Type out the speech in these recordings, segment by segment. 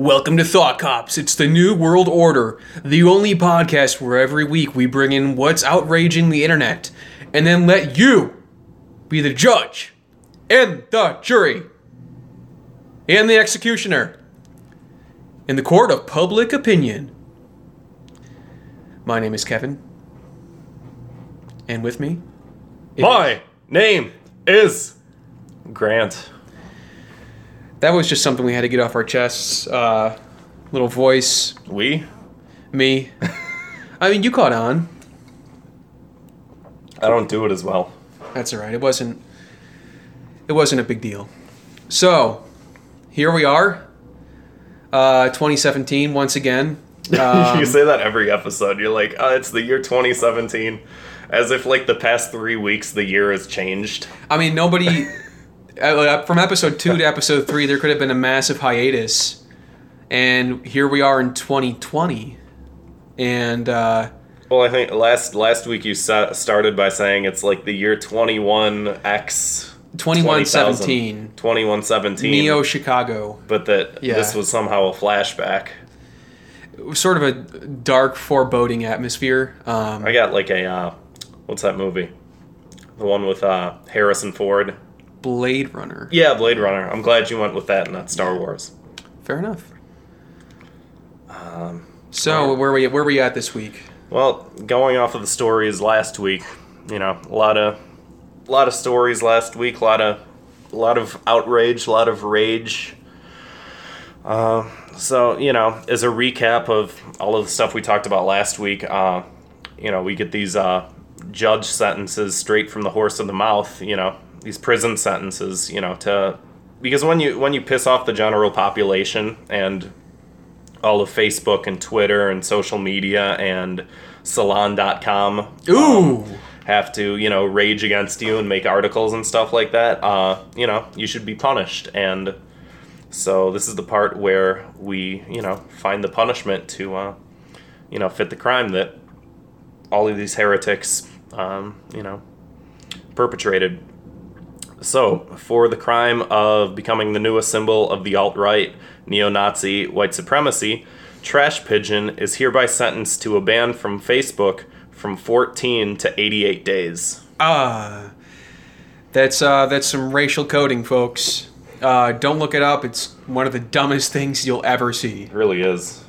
Welcome to Thought Cops. It's the new world order, the only podcast where every week we bring in what's outraging the internet and then let you be the judge and the jury and the executioner in the court of public opinion. My name is Kevin, and with me, My name is Grant. That was just something we had to get off our chests. Uh, little voice, We? me. I mean, you caught on. I don't do it as well. That's all right. It wasn't. It wasn't a big deal. So, here we are. Uh, 2017 once again. Um, you say that every episode. You're like, oh, it's the year 2017. As if, like, the past three weeks, the year has changed. I mean, nobody. from episode two to episode three, there could have been a massive hiatus, and here we are in 2020, and uh, Well, I think last last week you sa- started by saying it's like the year 21X. 2117 2117. Neo Chicago. But that Yeah. this was somehow a flashback. Sort of a dark, foreboding atmosphere. Um, I got like a, uh, what's that movie? The one with uh, Harrison Ford. Blade Runner. Yeah, Blade Runner. I'm glad you went with that and not Star Wars. Fair enough. Um, So where we where we at this week? Well, going off of the stories last week, you know, a lot of a lot of stories last week, a lot of a lot of outrage, a lot of rage. Uh, so, you know, as a recap of all of the stuff we talked about last week, uh, you know, we get these uh, judge sentences straight from the horse of the mouth, you know, these prison sentences, you know, to because when you when you piss off the general population and all of Facebook and Twitter and social media and salon.com Ooh. have to, you know, rage against you and make articles and stuff like that, uh, you know, you should be punished. And so this is the part where we, you know, find the punishment to, uh, you know, fit the crime that all of these heretics, um, you know, perpetrated. So, for the crime of becoming the newest symbol of the alt right, neo Nazi, white supremacy, Trash Pigeon is hereby sentenced to a ban from Facebook from 14 to 88 days. Ah, that's uh, that's some racial coding, folks. Uh, don't look it up. It's one of the dumbest things you'll ever see. It really is.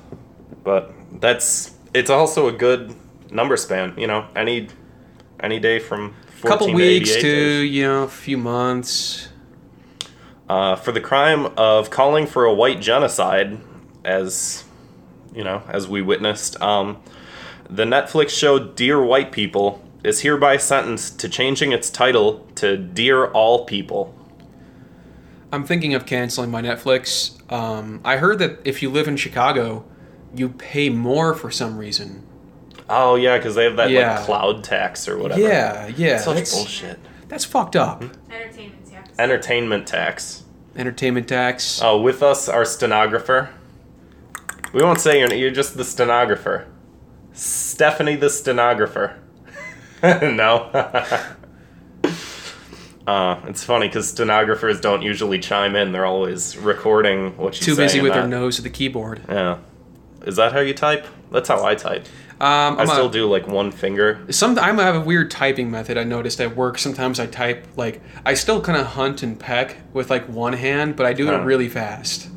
But that's it's also a good number span, you know, any any day from 14 couple weeks 88 to you know a few months. uh, for the crime of calling for a white genocide, as you know, as we witnessed. Um, the Netflix show Dear White People is hereby sentenced to changing its title to Dear All People. I'm thinking of canceling my Netflix. Um, I heard that if you live in Chicago, you pay more for some reason. Oh yeah, because they have that Yeah. like cloud tax or whatever. Yeah, yeah. such that's, bullshit. that's fucked up. Entertainment tax. Entertainment tax. Entertainment tax. Oh, with us, our stenographer. We won't say your name. You're just the stenographer. Stephanie, the stenographer. no. uh, it's funny because stenographers don't usually chime in. They're always recording what you Too busy and with their nose to the keyboard. Yeah. Is that how you type? That's how I type. Um, I I'm still a, do like one finger. Some I have a weird typing method I noticed at work. Sometimes I type like I still kind of hunt and peck with like one hand, but I do it really fast.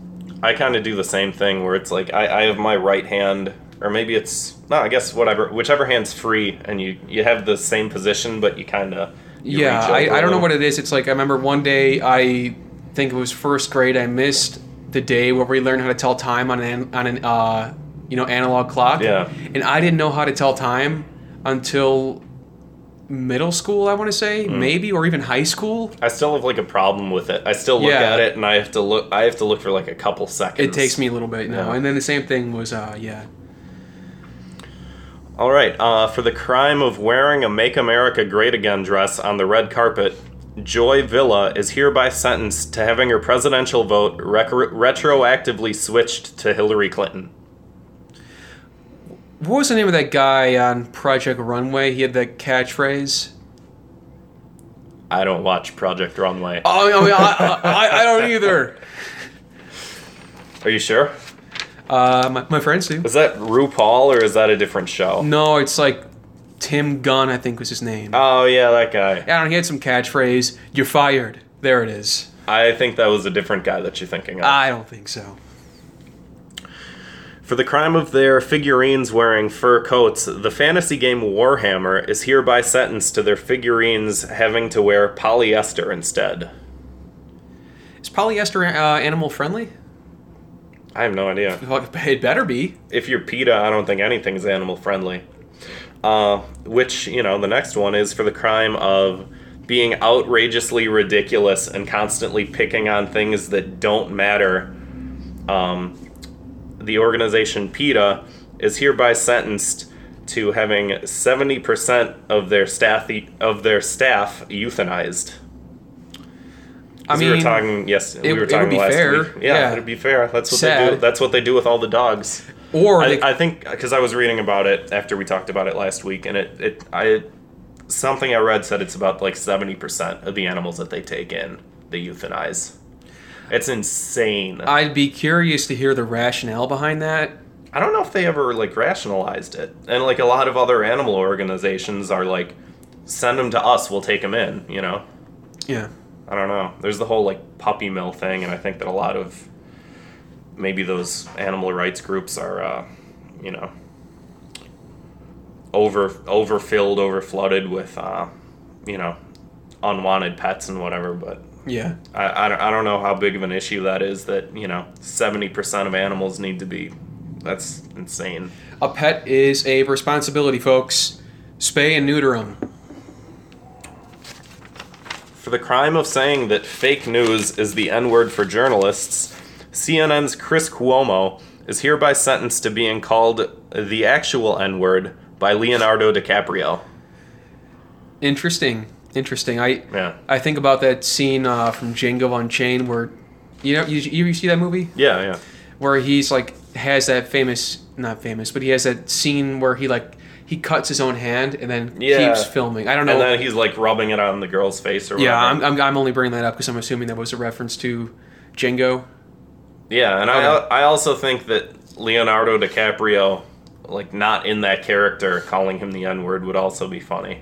I kind of do the same thing where it's like I, I have my right hand, or maybe it's no, I guess whatever, whichever hand's free, and you you have the same position, but you kind of yeah, I, I don't know what it is. It's like I remember one day I think it was first grade. I missed the day where we learned how to tell time on an on an uh, you know analog clock. Yeah. and I didn't know how to tell time until middle school. I want to say Hmm. maybe or even high school. I still have like a problem with it. I still look Yeah. at it and I have to look. I have to look for like a couple seconds. It takes me a little bit now. Yeah. And then the same thing was uh, yeah. All right. Uh, for the crime of wearing a "Make America Great Again" dress on the red carpet, Joy Villa is hereby sentenced to having her presidential vote rec- retroactively switched to Hillary Clinton. What was the name of that guy on Project Runway? He had that catchphrase. I don't watch Project Runway. Oh, I, mean, I, I, I don't either. Are you sure? Uh, my, my friends do. Is that RuPaul or is that a different show? No, it's like Tim Gunn, I think was his name. Oh yeah, that guy. I don't know, he had some catchphrase. You're fired. There it is. I think that was a different guy that you're thinking of. I don't think so. For the crime of their figurines wearing fur coats, the fantasy game Warhammer is hereby sentenced to their figurines having to wear polyester instead. Is polyester uh, animal friendly? I have no idea. It better be. If you're PETA, I don't think anything's animal friendly. Uh, which, you know, the next one is for the crime of being outrageously ridiculous and constantly picking on things that don't matter. Um, the organization PETA is hereby sentenced to having 70% of their staff of their staff euthanized. I 'Cause we were talking yes, it- we were would talking be last fair. week. Yeah, Yeah. it'd be fair. That's what they do. That's what they do with all the dogs. or I, they, I think because I was reading about it after we talked about it last week, and it, it I something I read said it's about like seventy percent of the animals that they take in they euthanize. It's insane. I'd be curious to hear the rationale behind that. I don't know if they ever like rationalized it, and like a lot of other animal organizations are like, send them to us, we'll take them in. You know, Yeah. I don't know. There's the whole like puppy mill thing, and I think that a lot of maybe those animal rights groups are, uh, you know, over overfilled, overflooded with, uh, you know, unwanted pets and whatever. But Yeah. I, I, don't, I don't know how big of an issue that is. That you know, seventy percent of animals need to be. That's insane. A pet is a responsibility, folks. Spay and neuter them. For the crime of saying that fake news is the N word for journalists, CNN's Chris Cuomo is hereby sentenced to being called the actual N word by Leonardo DiCaprio. Interesting. Interesting. I Yeah. I think about that scene uh, from Django Unchained where, you know, you, you see that movie Yeah, yeah. where he's like has that famous, not famous, but he has that scene where he like he cuts his own hand and then Yeah. keeps filming. I don't know. And then he's like rubbing it on the girl's face or whatever. yeah, I'm, I'm, I'm only bringing that up because I'm assuming that was a reference to Django. Yeah, and I I also think that Leonardo DiCaprio, like not in that character, calling him the N word would also be funny.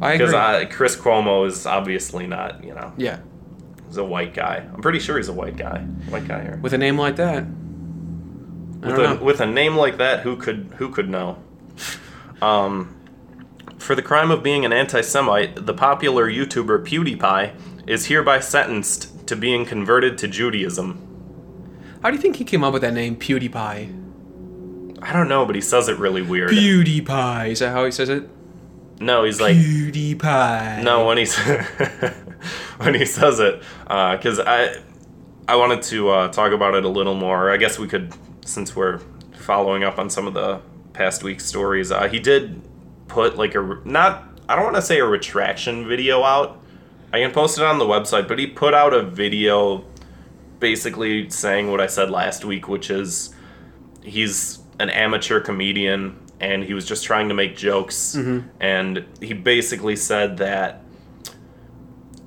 I agree. Because Chris Cuomo is obviously not, you know, yeah, he's a white guy. I'm pretty sure he's a white guy. White guy here. with a name like that. I With a know. with a name like that, who could who could know? Um, for the crime of being an anti-Semite, the popular YouTuber PewDiePie is hereby sentenced to being converted to Judaism. How do you think he came up with that name, PewDiePie? I don't know, but he says it really weird. PewDiePie. Is that how he says it? No, he's like PewDiePie. no when he's when he says it, because I I wanted to uh, talk about it a little more. I guess we could since we're following up on some of the past week's stories. Uh, he did put like a re- not I don't want to say a retraction video out. I can post it on the website, but he put out a video basically saying what I said last week, which is he's an amateur comedian and he was just trying to make jokes and he basically said that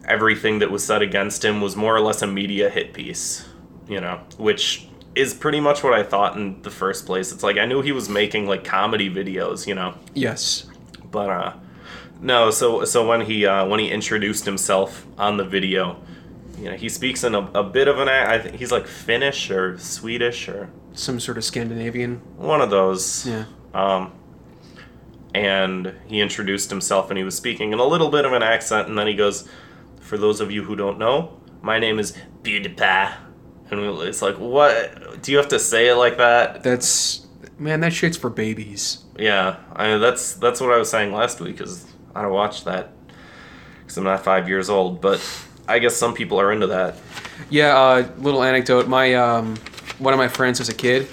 everything that was said against him was more or less a media hit piece, you know, which is pretty much what I thought in the first place. It's like I knew he was making like comedy videos, you know, Yes. but uh no, so so when he uh when he introduced himself on the video, you know, he speaks in a, a bit of an I think he's like Finnish or Swedish or Some sort of Scandinavian. one of those. Yeah. Um, and he introduced himself and he was speaking in a little bit of an accent, and then he goes, For those of you who don't know, my name is PewDiePie. And it's like, what? Do you have to say it like that? That's man. That shit's for babies. Yeah, I that's that's what I was saying last week. Because I watched that because I'm not five years old, but I guess some people are into that. Yeah. Uh, little anecdote. My um, one of my friends was a kid,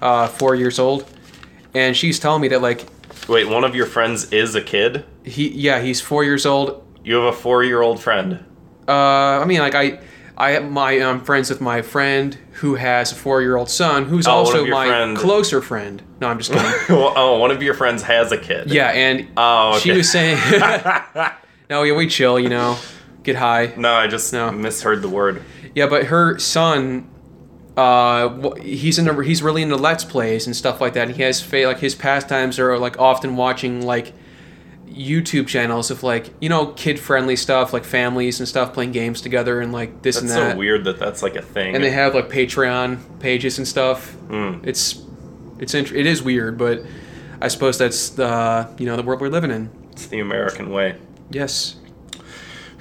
uh, four years old, and she's telling me that like Wait, one of your friends is a kid. he yeah he's four years old. You have a four-year-old friend. Uh, I mean like I. I my I'm friends with my friend who has a four year old son who's Oh, one also of your my friend- closer friend. No, I'm just kidding. Well, oh, one of your friends has a kid. yeah, and Oh, she okay. was saying, "No, yeah, we chill, you know, get high." No, I just No. misheard the word. Yeah, but her son uh, he's into he's really into let's plays and stuff like that. And He has fa- like his pastimes are like often watching like YouTube channels of like you know kid friendly stuff like families and stuff playing games together and like this That's and that. so weird that that's like a thing. And they have like Patreon pages and stuff. Mm. It's it's int- it is weird, but I suppose that's the you know the world we're living in. it's the American way. Yes.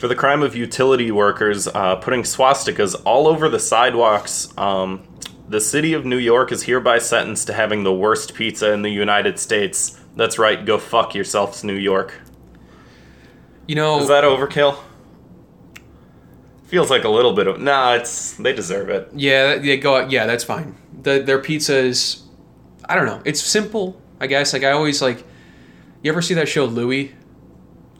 For the crime of utility workers uh, putting swastikas all over the sidewalks, um, the city of New York is hereby sentenced to having the worst pizza in the United States. That's right, go fuck yourselves, New York. You know, Is that overkill? Feels like a little bit of. Nah, it's. They deserve it. yeah, they go yeah, that's fine. The, their pizza is, I don't know, it's simple. I guess like I always like. You ever see that show Louie?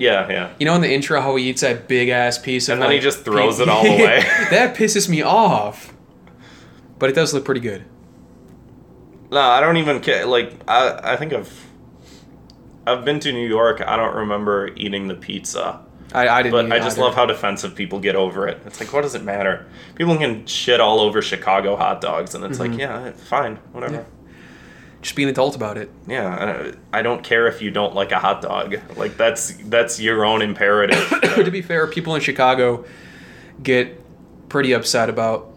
Yeah, yeah. You know in the intro how he eats that big ass piece of And then he just throws pi- it all away. that pisses me off. But it does look pretty good. No, I don't even care. Like, I, I think I've. I've been to New York. I don't remember eating the pizza. I, I didn't. But I just either. love how defensive people get over it. It's like, what does it matter? People can shit all over Chicago hot dogs, and it's like, yeah, fine, whatever. Mm-hmm. Just be an adult about it. Yeah, I, I don't care if you don't like a hot dog. Like that's that's your own imperative. to be fair, people in Chicago get pretty upset about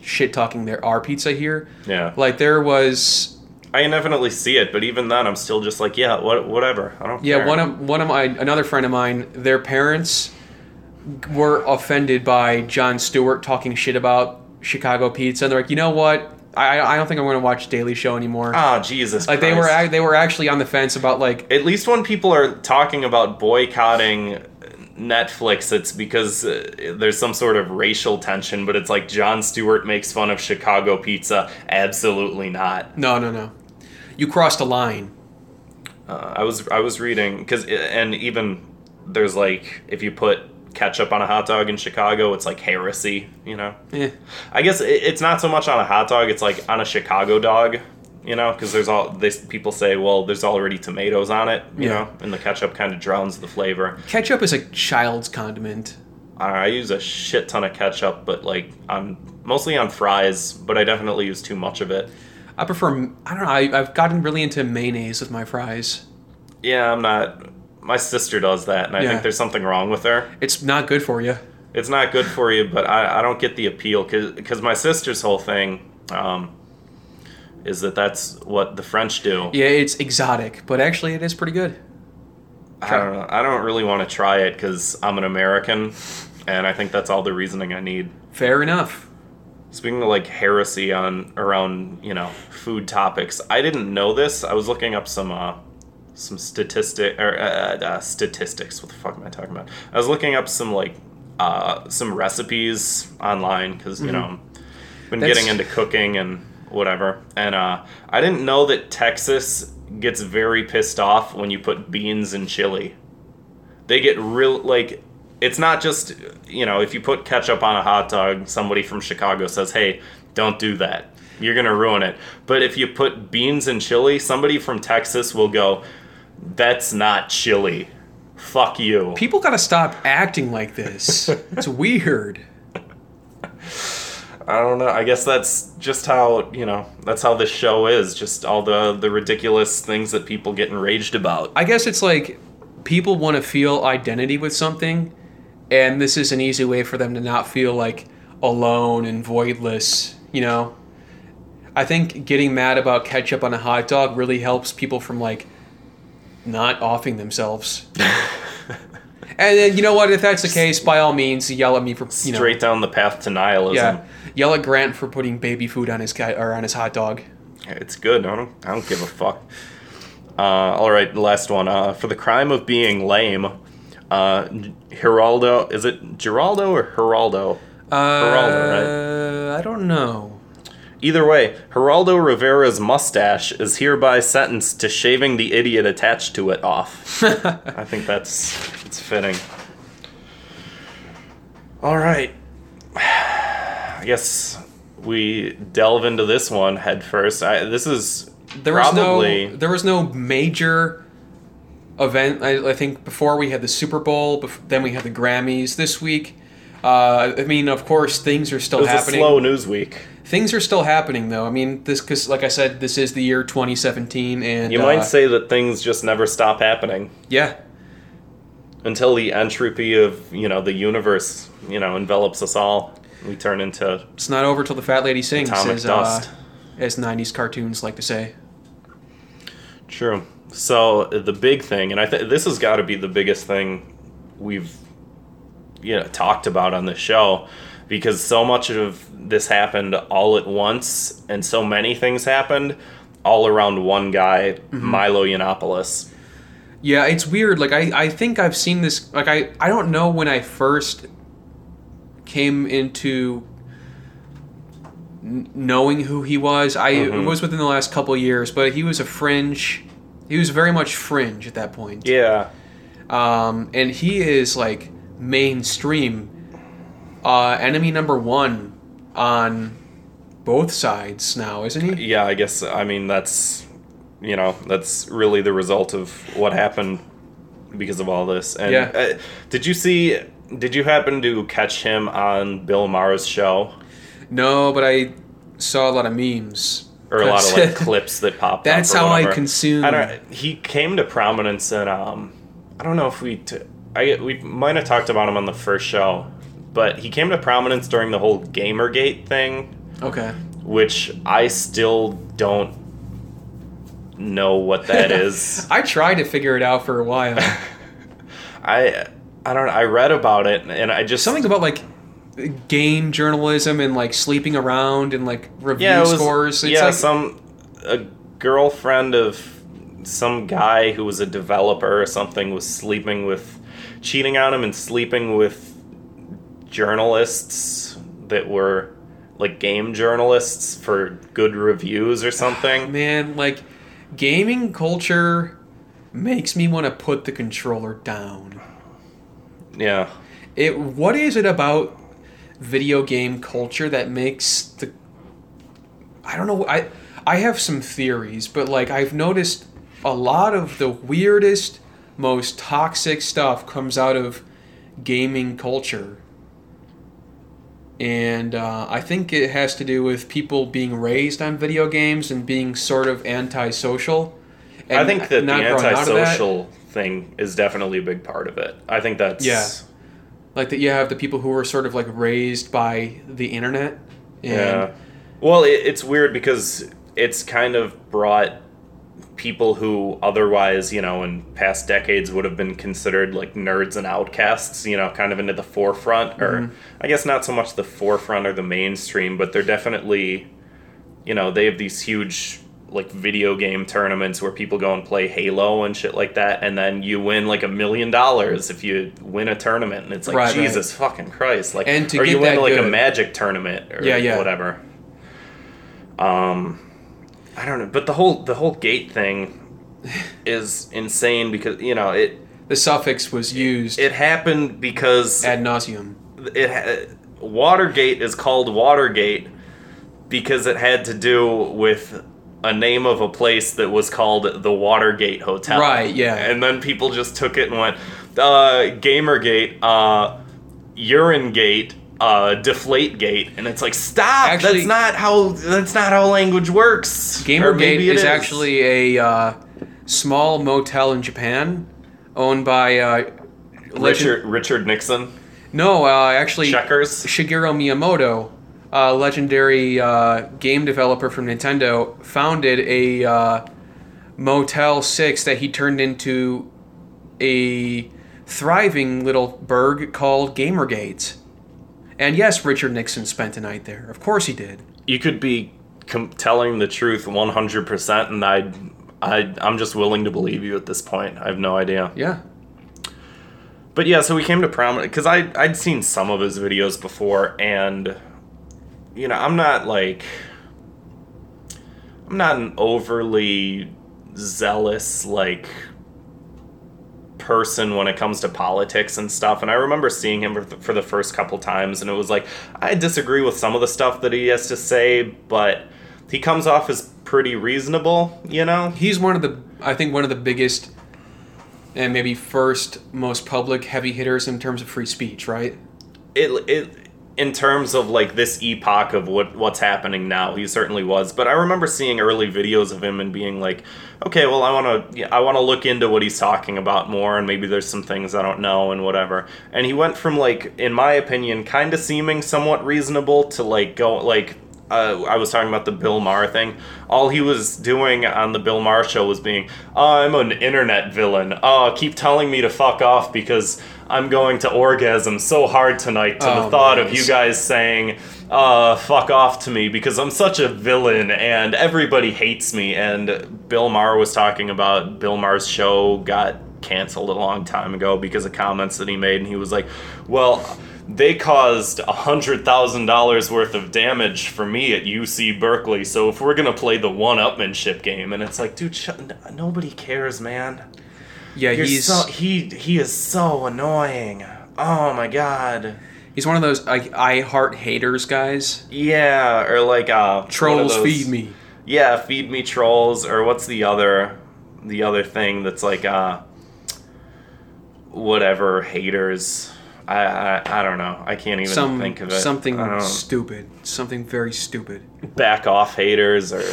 shit talking their our pizza here. yeah, Like there was I indefinitely see it, but even then, I'm still just like, yeah, what, whatever. I don't. yeah, care. one of one of my another friend of mine, their parents were offended by Jon Stewart talking shit about Chicago pizza and they're like, "You know what? I I don't think I'm going to watch Daily Show anymore." Ah, Jesus. like they were they were actually on the fence about like At least when people are talking about boycotting Netflix, it's because uh, there's some sort of racial tension. But it's like Jon Stewart makes fun of Chicago pizza. Absolutely not. no, no, no. You crossed a line. Uh, I was I was reading because and even there's like if you put ketchup on a hot dog in Chicago, it's like heresy. You know. Eh. I guess it's not so much on a hot dog; it's like on a Chicago dog. You know, because there's all this people say, well, there's already tomatoes on it. You Yeah. know, and the ketchup kind of drowns the flavor. Ketchup is a child's condiment. I I use a shit ton of ketchup, but like on mostly on fries, but I definitely use too much of it. I prefer. I don't know. I, I've gotten really into mayonnaise with my fries. Yeah, I'm not. My sister does that, and I Yeah. think there's something wrong with her. It's not good for you. It's not good for you, but I, I don't get the appeal because my sister's whole thing um, is that that's what the French do. Yeah, it's exotic, but actually, it is pretty good. I don't know. I don't really want to try it because I'm an American, and I think that's all the reasoning I need. Fair enough. Speaking of like heresy on around you know food topics, I didn't know this. I was looking up some uh, some statistic or uh, uh, statistics. What the fuck am I talking about? I was looking up some like uh, some recipes online because you know been That's- getting into cooking and whatever. And uh, I didn't know that Texas gets very pissed off when you put beans in chili. They get real like it's not just you know if you put ketchup on a hot dog, somebody from Chicago says, "Hey, don't do that. You're gonna ruin it." But if you put beans in chili, somebody from Texas will go, "That's not chili. Fuck you." People gotta stop acting like this. it's weird. I don't know. I guess that's just how you know. That's how this show is. Just all the the ridiculous things that people get enraged about. I guess it's like people want to feel identity with something, and this is an easy way for them to not feel like alone and voidless. You know, I think getting mad about ketchup on a hot dog really helps people from like not offing themselves. and then you know what? If that's the case, by all means, yell at me for you know. Straight down the path to nihilism. Yeah, yell at Grant for putting baby food on his guy or on his hot dog. It's good. I don't. I don't give a fuck. Uh, all right, last one. Uh, for the crime of being lame, uh, Geraldo. Is it Geraldo or Geraldo? Uh, Geraldo, I don't know. Either way, Geraldo Rivera's mustache is hereby sentenced to shaving the idiot attached to it off. I think that's it's fitting. All right. I guess we delve into this one head first. I, this is There was no there was no major event. I, I think before we had the Super Bowl, bef- then we had the Grammys. This week, Uh, I mean, of course, things are still It was happening. a slow news week. Things are still happening, though. I mean, this because, like I said, this is the year 2017, and You uh, might say that things just never stop happening yeah, until the entropy of you know the universe you know envelops us all. We turn into it's not over till the fat lady sings, Atomic as, dust. Uh, as 90s cartoons like to say. True. So the big thing, and I think this has got to be the biggest thing we've you know talked about on the show, because so much of this happened all at once, and so many things happened all around one guy, Milo Yiannopoulos. Yeah, it's weird. Like I, I think I've seen this. Like I, I don't know when I first came into n- knowing who he was. I it Mhm. was within the last couple of years, but he was a fringe. He was very much fringe at that point. Yeah. Um, and he is like mainstream, uh, enemy number one on both sides now, isn't he? Yeah, I guess I mean that's you know that's really the result of what happened because of all this. And Yeah. uh, did you see? Did you happen to catch him on Bill Maher's show No, but I saw a lot of memes or a lot of like clips that popped? That's how I consume. I don't. He came to prominence and um, I don't know if we t- I we might have talked about him on the first show, but he came to prominence during the whole GamerGate thing. Okay. which I still don't know what that is. I tried to figure it out for a while. I I don't I read about it and I just Something about like game journalism and like sleeping around and like review yeah, it was, scores. It's yeah, like, some a girlfriend of some guy who was a developer or something was sleeping with cheating on him and sleeping with journalists that were like game journalists for good reviews or something. man, like gaming culture makes me want to put the controller down. Yeah. It what is it about video game culture that makes the I don't know I I have some theories, but like I've noticed a lot of the weirdest most toxic stuff comes out of gaming culture. And uh, I think it has to do with people being raised on video games and being sort of antisocial. I think that the not growing out of that. antisocial thing is definitely a big part of it. I think that's Yeah. like that you have the people who are sort of like raised by the internet and yeah. Well, it, it's weird because it's kind of brought people who otherwise, you know, in past decades would have been considered like nerds and outcasts, you know, kind of into the forefront, or Mm-hmm. I guess not so much the forefront or the mainstream, but they're definitely, you know, they have these huge like video game tournaments where people go and play Halo and shit like that, and then you win like a million dollars if you win a tournament, and it's like Right, right. Jesus fucking Christ, like, And to or get you win like a Magic tournament or Yeah, yeah. whatever. Um, I don't know, but the whole the whole gate thing is insane because you know it the suffix was used it happened because ad nauseum. it Watergate is called Watergate because it had to do with a name of a place that was called the Watergate Hotel. Right, yeah. And then people just took it and went, uh, Gamergate, uh, Urinegate, uh, Deflategate, and it's like, stop! Actually- that's not how that's not how language works. Or Gamergate it is, actually a uh, small motel in Japan owned by uh, Richard Richard Nixon. No, uh, actually Checkers. Shigeru Miyamoto, a legendary uh, game developer from Nintendo, founded a uh, Motel 6 that he turned into a thriving little burg called Gamergate. And yes, Richard Nixon spent a night there. Of course he did. you could be com- telling the truth 100% and I I I'm just willing to believe you at this point. I have no idea. Yeah. But yeah, so we came to prominent cuz I I'd seen some of his videos before and you know, I'm not like I'm not an overly zealous like person when it comes to politics and stuff and i remember seeing him for the, for the first couple times and it was like i disagree with some of the stuff that he has to say but he comes off as pretty reasonable you know He's one of the, I think, one of the biggest and maybe first most public heavy hitters in terms of free speech, right? it it in terms of like this epoch of what what's happening now, he certainly was. But I remember seeing early videos of him and being like, okay, well, I want to I want to look into what he's talking about more, and maybe there's some things I don't know and whatever. And he went from like, in my opinion, kind of seeming somewhat reasonable to like go like. Uh, I was talking about the Bill Maher thing. All he was doing on the Bill Maher show was being, oh, I'm an internet villain. Oh, keep telling me to fuck off because I'm going to orgasm so hard tonight to Oh, the thought of you guys saying, uh, fuck off to me because I'm such a villain and everybody hates me. And Bill Maher was talking about Bill Maher's show got canceled a long time ago because of comments that he made. And he was like, well, they caused a hundred thousand dollars worth of damage for me at UC Berkeley. So if we're gonna play the one-upmanship game, and it's like, dude, sh- nobody cares, man. Yeah, You're he's so he he is so annoying. Oh my god. he's one of those like I heart haters guys. Yeah, or like uh Trolls those- feed me. Yeah, feed me trolls or what's the other the other thing that's like uh whatever haters. I I, I don't know. I can't even Some think of it. something stupid. Something very stupid. back off haters or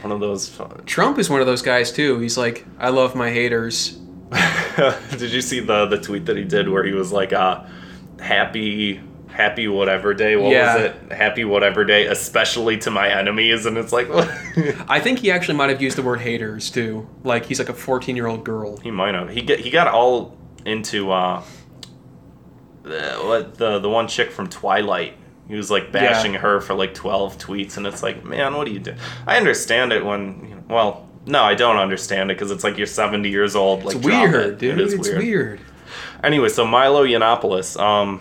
one of those fun- Trump is one of those guys too. He's like, I love my haters. did you see the the tweet that he did where he was like uh happy happy whatever day what Yeah. was it happy whatever day especially to my enemies and it's like I think he actually might have used the word haters too. Like he's like a 14 year old girl. he might have he get he got all into uh the, what the the one chick from twilight he was like bashing Yeah. her for like 12 tweets and it's like man what do you do i understand it when you know, well no i don't understand it because it's like you're 70 years old like It's weird, it. dude. it is it's weird. Anyway, so Milo Yiannopoulos, um,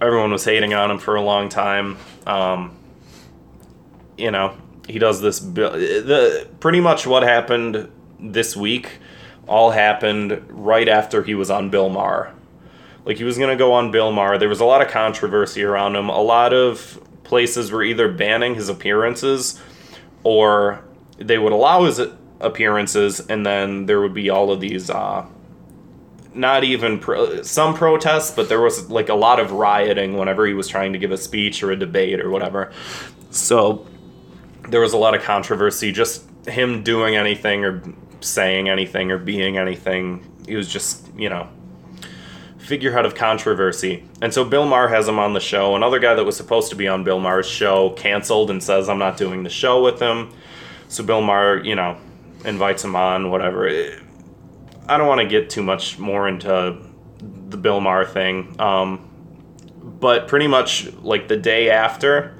everyone was hating on him for a long time. Um, you know, he does this. The pretty much what happened this week all happened right after he was on Bill Maher. Like he was gonna go on Bill Maher. There was a lot of controversy around him. A lot of places were either banning his appearances or they would allow his appearances, and then there would be all of these. Uh, not even pro- some protests, but there was like a lot of rioting whenever he was trying to give a speech or a debate or whatever. So there was a lot of controversy. Just him doing anything or saying anything or being anything, he was just you know figurehead of controversy. And so Bill Maher has him on the show. Another guy that was supposed to be on Bill Maher's show canceled and says I'm not doing the show with him. So Bill Maher, you know, invites him on, whatever. I don't want to get too much more into the Bill Maher thing. Um, but pretty much like the day after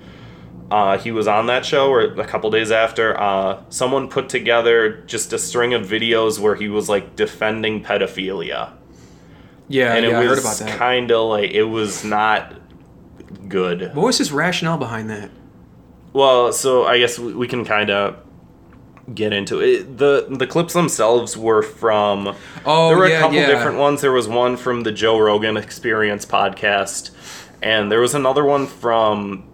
uh, he was on that show, or a couple days after, uh, someone put together just a string of videos where he was like defending pedophilia. Yeah, and yeah, I it heard was about that. kind of like, it was not good. what was his rationale behind that? Well, so I guess we, we can kind of get into it. The the clips themselves were from Oh, there were yeah, a couple yeah. different ones. There was one from the Joe Rogan Experience podcast, and there was another one from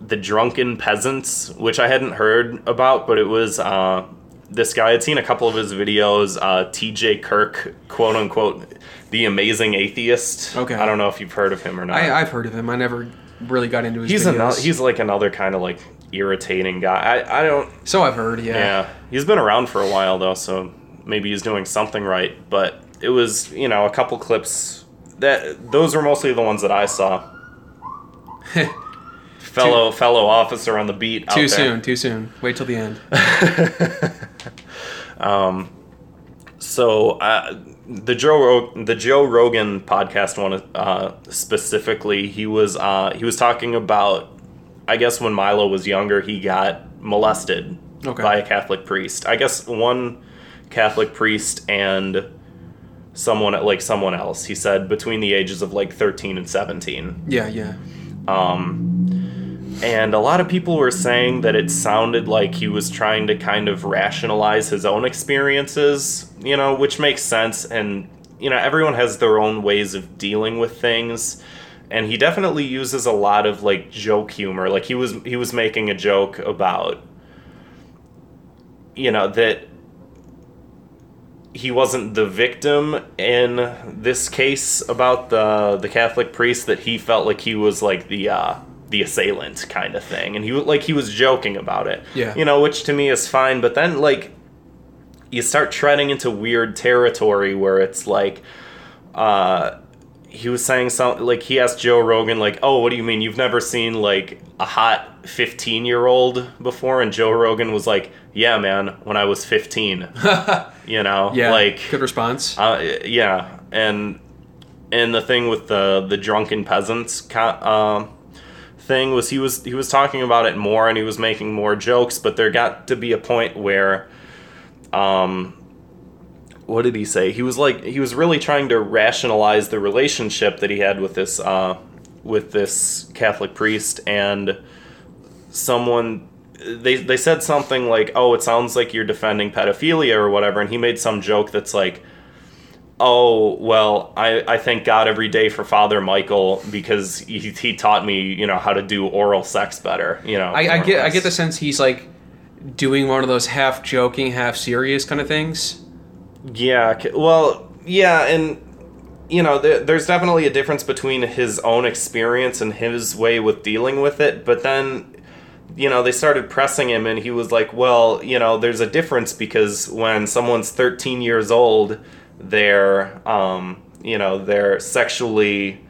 the Drunken Peasants, which I hadn't heard about, but it was uh, this guy. I'd seen a couple of his videos. Uh, T.J. Kirk, quote unquote, the amazing atheist. Okay. I don't know if you've heard of him or not. I, I've heard of him. I never really got into his he's videos. He's like another kind of like irritating guy. I I don't. so I've heard. Yeah. Yeah, he's been around for a while though, so maybe he's doing something right. But it was, you know, a couple clips that those were mostly the ones that I saw. fellow fellow officer on the beat. out too soon. Too soon. Wait till the end. Um, So uh, the Joe Ro- the Joe Rogan podcast one uh, specifically, he was uh, he was talking about, I guess when Milo was younger, he got molested Okay. by a Catholic priest. I guess one Catholic priest and someone like someone else. He said between the ages of like thirteen and seventeen. Yeah. Yeah. And a lot of people were saying that it sounded like he was trying to kind of rationalize his own experiences, you know, which makes sense. And, you know, everyone has their own ways of dealing with things. And he definitely uses a lot of like joke humor. Like he was he was making a joke about you know, that he wasn't the victim in this case about the the Catholic priest that he felt like he was like the uh the assailant kind of thing and he like he was joking about it Yeah. you know which to me is fine but then like you start treading into weird territory where it's like uh he was saying something like he asked Joe Rogan like, "Oh, what do you mean you've never seen like a hot 15-year-old before?" And Joe Rogan was like, "Yeah, man, when I was 15." you know, Yeah. like good response. uh, yeah, and and the thing with the the drunken peasants co- um, thing was he was he was talking about it more and he was making more jokes, but there got to be a point where, um, what did he say? He was like he was really trying to rationalize the relationship that he had with this uh, with this Catholic priest and someone they they said something like, "Oh, it sounds like you're defending pedophilia or whatever," and he made some joke that's like, "Oh, well, I I thank God every day for Father Michael because he, he taught me, you know, how to do oral sex better." You know, I, I get I get the sense he's like doing one of those half joking, half serious kind of things. Yeah. Well, yeah, and you know, there, there's definitely a difference between his own experience and his way with dealing with it. But then, you know, they started pressing him, and he was like, "Well, you know, there's a difference because when someone's 13 years old, they're, um, you know, they're sexually,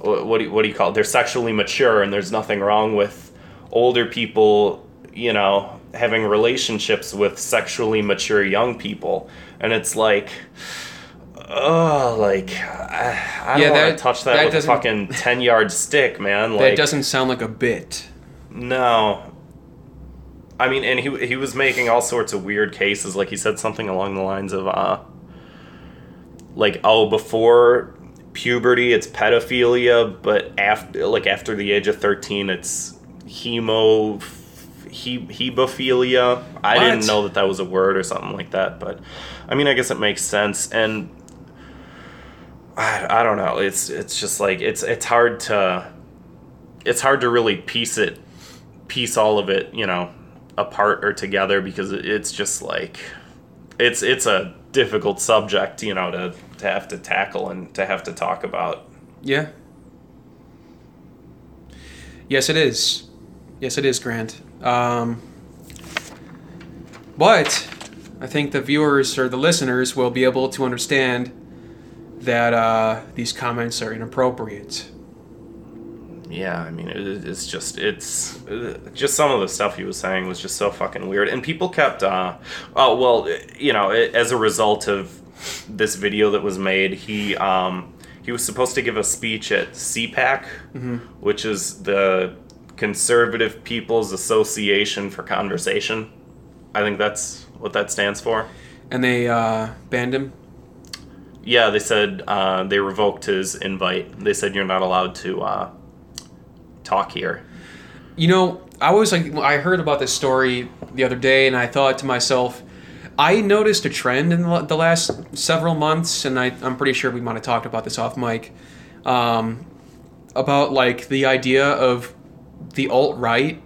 what do you, what do you call it? They're sexually mature, and there's nothing wrong with older people, you know." having relationships with sexually mature young people and it's like oh like i, I Yeah, don't want to touch that, that with a fucking 10 yard stick man Like, That doesn't sound like a bit. no i mean and he, he was making all sorts of weird cases like he said something along the lines of uh like oh before puberty it's pedophilia but after like after the age of 13 it's hemo he, hebophilia i What? didn't know that that was a word or something like that but i mean i guess it makes sense and I, I don't know it's it's just like it's it's hard to it's hard to really piece it piece all of it you know apart or together because it's just like it's it's a difficult subject you know to to have to tackle and to have to talk about Yeah. Yes, it is. Yes, it is, Grant. Um, but I think the viewers or the listeners will be able to understand that uh, these comments are inappropriate. Yeah i mean it, it's just it's uh, just some of the stuff he was saying was just so fucking weird. And people kept uh oh well you know it, as a result of this video that was made he um he was supposed to give a speech at cpac which is the conservative people's association for conversation. I think that's what that stands for. And they uh, banned him. yeah they said uh, they revoked his invite. They said you're not allowed to uh, talk here You know, I was like, I heard about this story the other day, and I thought to myself, I noticed a trend in the last several months, and I, I'm pretty sure we might have talked about this off mic, um, about like the idea of the alt right.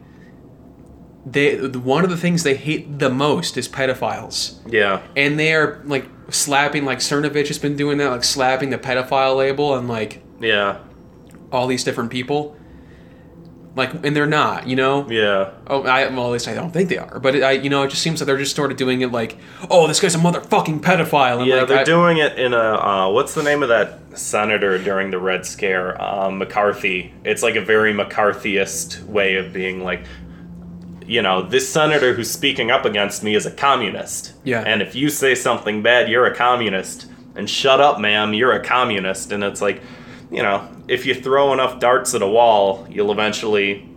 They one of the things they hate the most is pedophiles, yeah and they are like slapping like Cernovich has been doing that, like slapping the pedophile label and like yeah all these different people. Like, and they're not, you know. yeah Oh, I well, at least I don't think they are. But it, I, you know, it just seems like they're just sort of doing it like, oh, this guy's a motherfucking pedophile. And Yeah, like, they're I- doing it in a uh, what's the name of that senator during the Red Scare? Um, McCarthy. It's like a very McCarthyist way of being like, you know, this senator who's speaking up against me is a communist. Yeah. And if you say something bad, you're a communist. And shut up, ma'am, you're a communist. And it's like, you know, if you throw enough darts at a wall, you'll eventually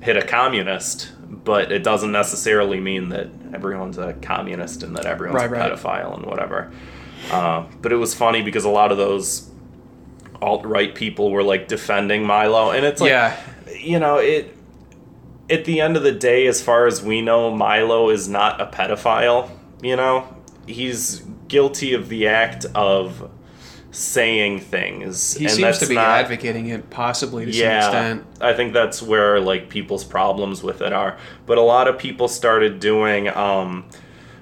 hit a communist. But it doesn't necessarily mean that everyone's a communist and that everyone's Right, a right. pedophile and whatever. Uh, but it was funny because a lot of those alt right people were like defending Milo, and it's like, yeah, you know, it. At the end of the day, as far as we know, Milo is not a pedophile. You know, he's guilty of the act of saying things. he and seems to be not, advocating it possibly to yeah, some extent. I think that's where like people's problems with it are. But a lot of people started doing um,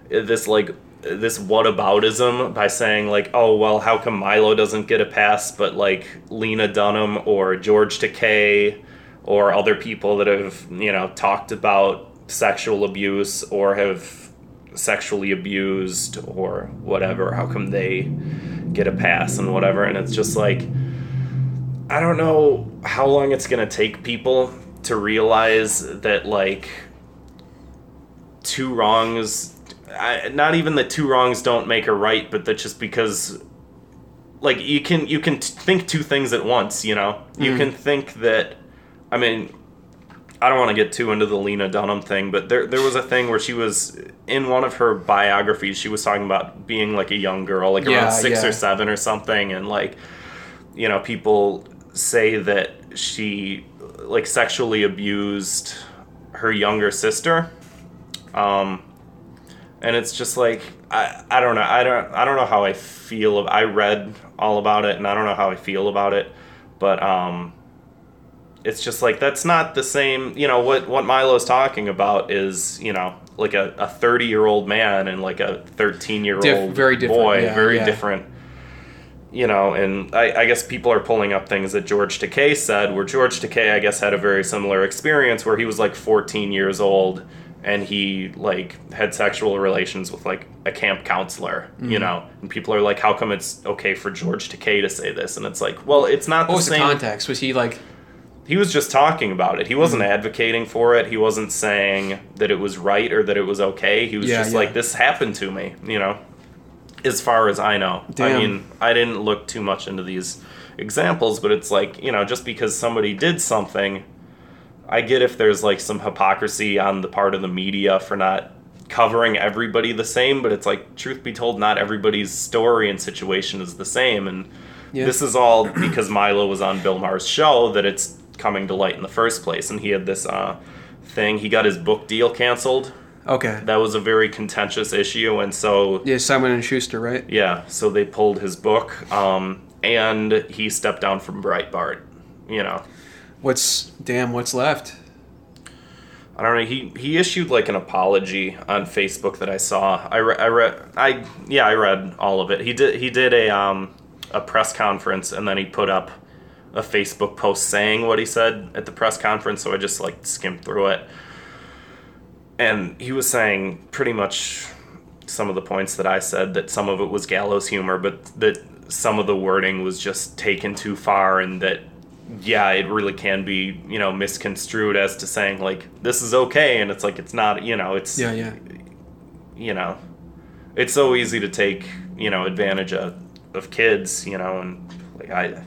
this like this whataboutism by saying like, oh well, how come Milo doesn't get a pass, but like Lena Dunham or George Takei or other people that have you know talked about sexual abuse or have sexually abused or whatever, how come they get a pass and whatever? And it's just like, I don't know how long it's gonna take people to realize that like two wrongs I, not even that two wrongs don't make a right but that just because like you can you can t- think two things at once you know you mm-hmm. can think that i mean i don't want to get too into the lena dunham thing but there there was a thing where she was in one of her biographies she was talking about being like a young girl like Yeah, around six yeah. or seven or something and like you know people say that she like sexually abused her younger sister um and it's just like I, I don't know I don't I don't know how I feel I read all about it and I don't know how I feel about it but um it's just like that's not the same you know what what Milo's talking about is you know like a, a 30 year old man and like a 13 year Diff- old very different, boy yeah, very yeah. different you know, and I, I guess people are pulling up things that George Takei said, where George Takei, I guess, had a very similar experience where he was like 14 years old and he like had sexual relations with like a camp counselor, Mm-hmm. you know, and people are like, how come it's okay for George Takei to say this? And it's like, well, it's not What the was the same. context? Was he like? He was just talking about it. He wasn't Mm-hmm. advocating for it. He wasn't saying that it was right or that it was okay. He was Yeah, just yeah. like, this happened to me, you know, as far as I know. I mean, I didn't look too much into these examples, but it's like, you know, just because somebody did something, I get if there's like some hypocrisy on the part of the media for not covering everybody the same, but it's like, truth be told, not everybody's story and situation is the same. And Yeah. this is all because Milo was on Bill Maher's show that it's coming to light in the first place. And he had this uh, thing, he got his book deal canceled. Okay. That was a very contentious issue. And so Yeah, Simon and Schuster, right? yeah, so they pulled his book, um, and he stepped down from Breitbart. You know, What's damn? What's left? I don't know. He he issued like an apology on Facebook that I saw. I re- I read I yeah I read all of it. He did he did a um a press conference and then he put up a Facebook post saying what he said at the press conference. So I just like skimmed through it, and he was saying pretty much some of the points that I said. That some of it was gallows humor, but that some of the wording was just taken too far, and that yeah, it really can be, you know, misconstrued as to saying like this is okay and it's like it's not, you know, it's Yeah, yeah. you know, it's so easy to take, you know, advantage of, of kids, you know, and like I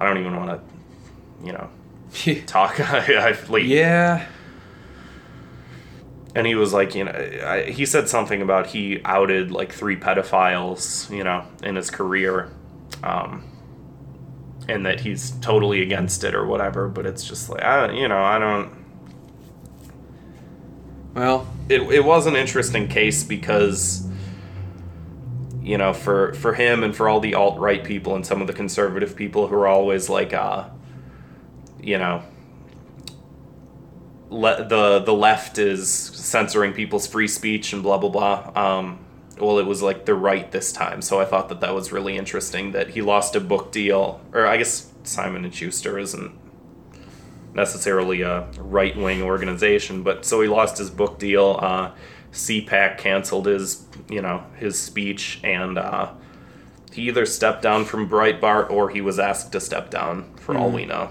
I don't even want to, you know, talk I, I like yeah. and he was like, you know, I, he said something about he outed like three pedophiles, you know, in his career, um, and that he's totally against it or whatever. But it's just like, I, you know, I don't. Well, It it was an interesting case because, you know, for for him and for all the alt right people and some of the conservative people who are always like, uh, you know, le- the the left is censoring people's free speech and blah blah blah. Um, well, it was like the right this time, so I thought that that was really interesting that he lost a book deal, or I guess Simon and Schuster isn't necessarily a right wing organization, but so he lost his book deal. Uh, CPAC canceled his you know his speech, and uh, he either stepped down from Breitbart or he was asked to step down. For all we know,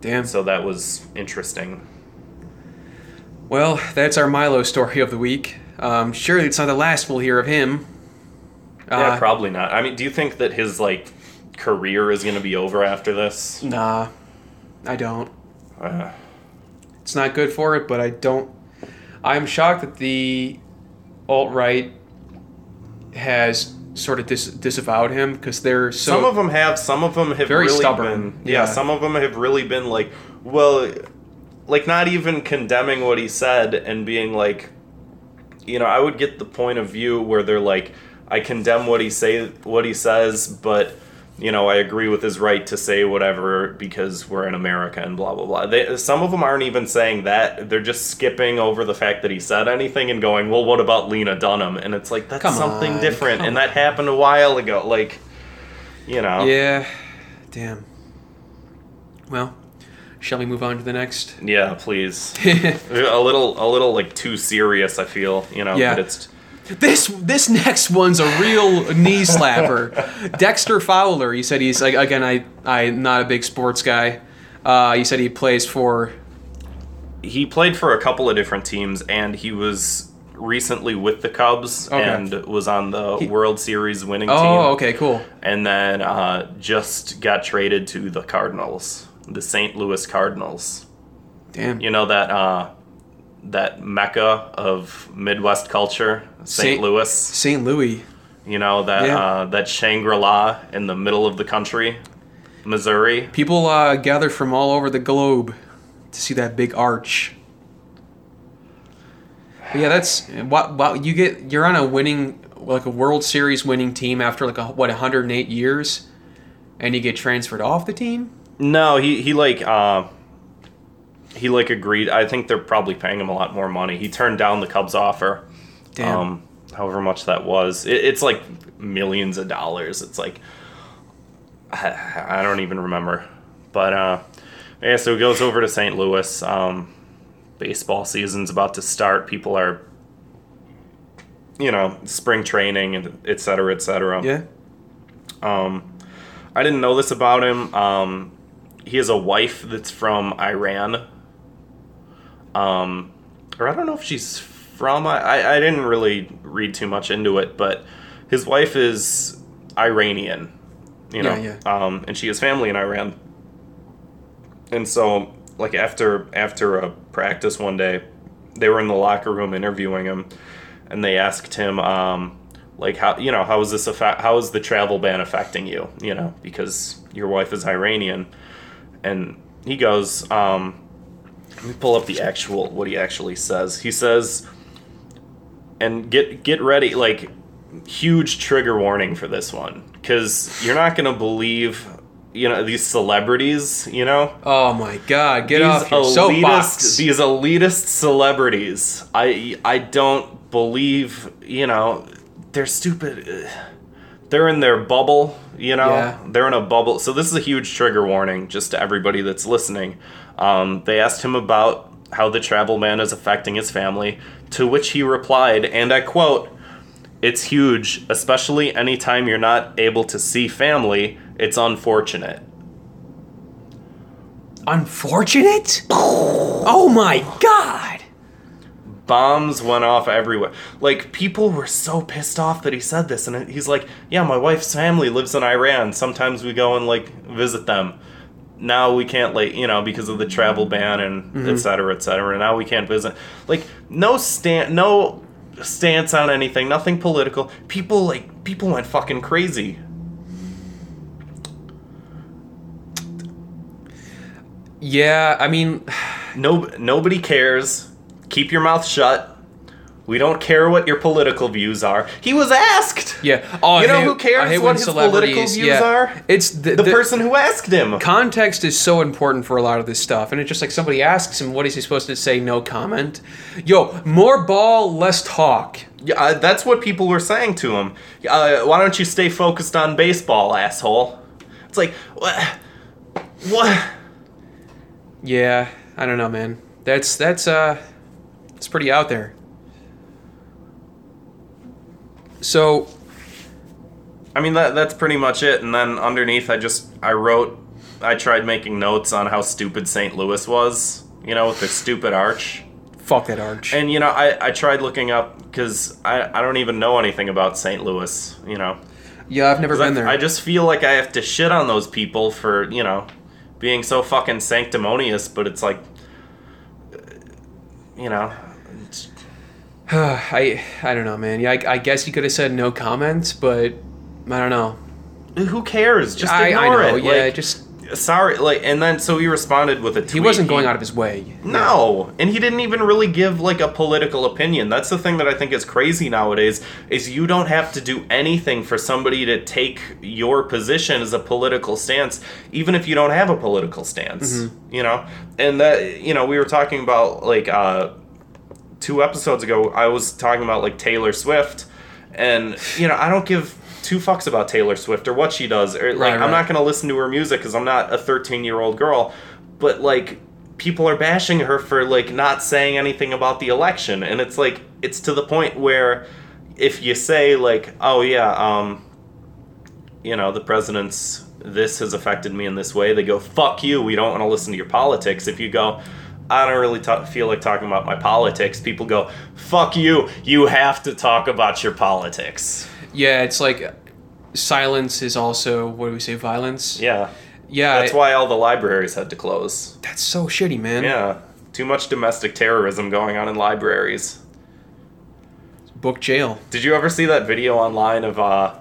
damn. so that was interesting. Well, that's our Milo story of the week. Um, surely it's not the last we'll hear of him. Yeah, Uh, probably not. I mean, do you think that his like career is going to be over after this? Nah, I don't. Uh, It's not good for it, but I don't. I'm shocked that the alt right has sort of dis- disavowed him because they're so. some of them have. Some of them have Very really stubborn, been. Yeah, yeah. some of them have really been like, well, like not even condemning what he said and being like, you know, I would get the point of view where they're like, I condemn what he say, what he says, but you know, I agree with his right to say whatever because we're in America and blah blah blah. They, some of them aren't even saying that; they're just skipping over the fact that he said anything and going, "Well, what about Lena Dunham?" And it's like that's Come something on, different, and that happened a while ago. Like, you know, Yeah. Damn. Well, shall we move on to the next? yeah, please. a little, a little like too serious. I feel, you know, Yeah. but it's This this next one's a real knee slapper. Dexter Fowler. He said he's like again. I I'm not a big sports guy. Uh, he said he plays for. he played for a couple of different teams, and he was recently with the Cubs Okay. and was on the World Series winning team. Oh, okay, cool. and then uh, just got traded to the Cardinals, the St. Louis Cardinals. Damn. You know that uh, that mecca of Midwest culture, St. Louis. St. Louis. You know that Yeah. uh, that Shangri La in the middle of the country, Missouri. People uh, gather from all over the globe to see that big arch. But yeah, that's what. What you get. You're on a winning, like a World Series winning team after like a, what 108 years, and you get transferred off the team. No, he he like uh, he like agreed. I think they're probably paying him a lot more money. He turned down the Cubs offer. Damn. Um, however much that was, it, it's like millions of dollars. It's like I, I don't even remember. But uh, yeah, so he goes over to St. Louis. Um, baseball season's about to start. People are, you know, spring training and et cetera, et cetera. yeah. Um, I didn't know this about him. Um, he has a wife that's from Iran. Um, or I don't know if she's from. I, I didn't really read too much into it, but his wife is Iranian. You know, Yeah, Um, and she has family in Iran. And so, like after after a practice one day, they were in the locker room interviewing him, and they asked him, um, like how you know how is this affect how is the travel ban affecting you? You know because your wife is Iranian, and he goes, um, let me pull up the actual what he actually says. He says, and get get ready like huge trigger warning for this one because you're not gonna believe you know these celebrities you know Oh my God! Get these off your elitist soapbox. these elitist celebrities i i don't believe you know they're stupid they're in their bubble you know Yeah. they're in a bubble so this is a huge trigger warning just to everybody that's listening um, they asked him about how the travel ban is affecting his family to which he replied and i quote it's huge especially anytime you're not able to see family it's unfortunate Unfortunate? Oh my God! bombs went off everywhere. Like people were so pissed off that he said this, and he's like, "Yeah, my wife's family lives in Iran. Sometimes we go and like visit them. Now we can't like you know because of the travel ban and mm-hmm. et cetera, et cetera. Now we can't visit. Like no stand, no stance on anything. Nothing political. People like people went fucking crazy. Yeah, I mean, No, nobody cares. Keep your mouth shut. We don't care what your political views are. He was asked. yeah. Oh, You know hate- who cares what his political views yeah. are? It's the, The, the- person who asked him. context is so important for a lot of this stuff and it's just like somebody asks him what is he supposed to say no comment yo more ball less talk Yeah, uh, that's what people were saying to him. Uh, why don't you stay focused on baseball, asshole? It's like, what? What? yeah i don't know man that's that's uh it's pretty out there so I mean, that that's pretty much it. And then underneath, I just I wrote, I tried making notes on how stupid St. Louis was. You know, with their stupid arch. fuck that arch And you know, I, I tried looking up because I, I don't even know anything about St. Louis. You know, yeah i've never 'Cause I- been there I just feel like I have to shit on those people for you know being so fucking sanctimonious, but it's like, you know, i i don't know man yeah i, I guess you could have said no comments but i don't know who cares? Just I, I ignore know it. yeah Like, just sorry, like, and then so he responded with a tweet. He wasn't going out of his way. No, and he didn't even really give like a political opinion. That's the thing that I think is crazy nowadays is you don't have to do anything for somebody to take your position as a political stance, even if you don't have a political stance. You know, and that you know we were talking about like uh, two episodes ago. I was talking about like Taylor Swift, and you know I don't give two fucks about Taylor Swift or what she does. Or like Right, I'm not gonna listen to her music because I'm not a 13 year old girl. But like people are bashing her for like not saying anything about the election, and it's like it's to the point where if you say like, oh yeah, um, you know the president's this has affected me in this way, they go fuck you. We don't want to listen to your politics. If you go. I don't really ta feel like talking about my politics. People go, "Fuck you! You have to talk about your politics." Yeah, it's like silence is also what do we say? Violence. Yeah, Yeah, that's why all the libraries had to close. That's so shitty, man. Yeah, too much domestic terrorism going on in libraries. Book jail. Did you ever see that video online of uh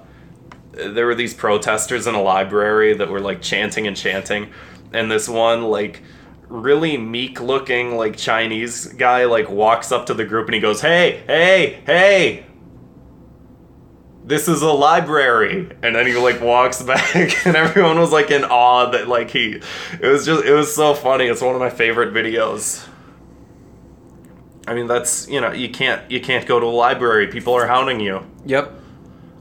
there were these protesters in a library that were like chanting and chanting and this one like really meek looking like Chinese guy like walks up to the group and he goes, "Hey, hey, hey. This is a library." And then he like walks back and everyone was like in awe that like he it was just it was so funny. It's one of my favorite videos. I mean, that's, you know, you can't you can't go to a library. People are hounding you. Yep.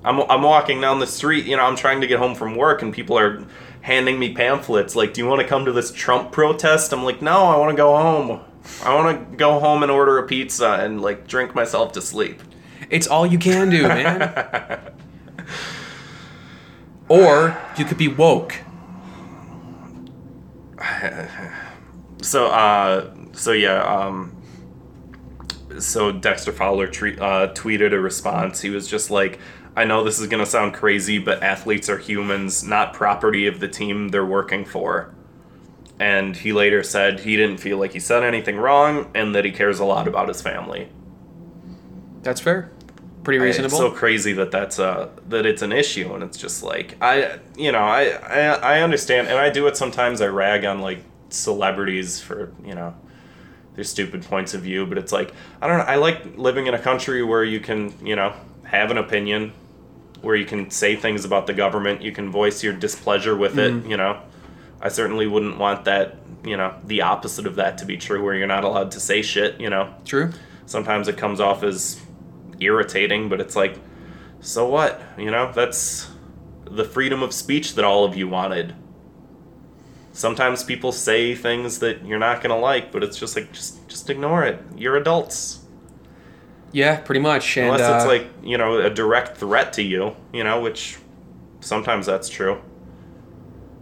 I'm, I'm walking down the street, you know, I'm trying to get home from work and people are handing me pamphlets like, "Do you want to come to this Trump protest?" I'm like, "No, I want to go home. I want to go home and order a pizza and like drink myself to sleep." It's all you can do, man. or you could be woke. So, uh, so yeah, um, so Dexter Fowler tre- uh, tweeted a response. He was just like, I know this is going to sound crazy, but athletes are humans, not property of the team they're working for. And he later said he didn't feel like he said anything wrong and that he cares a lot about his family. That's fair. Pretty I- reasonable. It's so crazy that that's uh that it's an issue, and it's just like I, you know, I, I I understand, and I do it sometimes. I rag on like celebrities for you know their stupid points of view, but it's like I don't know. I like living in a country where you can you know have an opinion, where you can say things about the government, you can voice your displeasure with Mm-hmm. it. You know, I certainly wouldn't want that. You know, the opposite of that to be true, where you're not allowed to say shit. You know True. sometimes it comes off as irritating, but it's like, so what? You know, that's the freedom of speech that all of you wanted. Sometimes people say things that you're not gonna like, but it's just like just just ignore it. You're adults. Yeah, pretty much. And Unless it's uh, like, you know, a direct threat to you, you know, which sometimes that's true.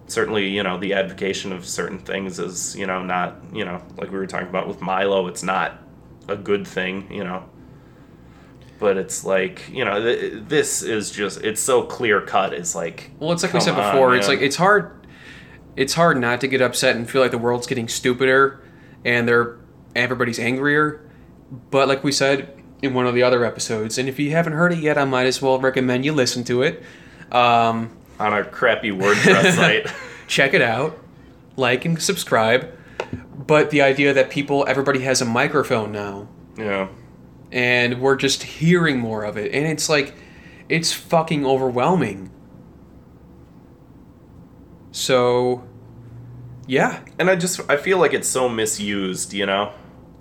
Certainly, you know, the advocation of certain things is, you know, not, you know, like we were talking about with Milo, it's not a good thing, you know. But it's like, you know, th- this is just, it's so clear cut. It's like, Well, it's like we said on, before. it's man. like it's hard. It's hard not to get upset and feel like the world's getting stupider, and they're everybody's angrier. But like we said in one of the other episodes, and if you haven't heard it yet, I might as well recommend you listen to it. Um, on a crappy WordPress site. check it out, like and subscribe. But the idea that people, everybody has a microphone now, Yeah. and we're just hearing more of it, and it's like, it's fucking overwhelming. So, yeah, And I just, I feel like it's so misused, you know?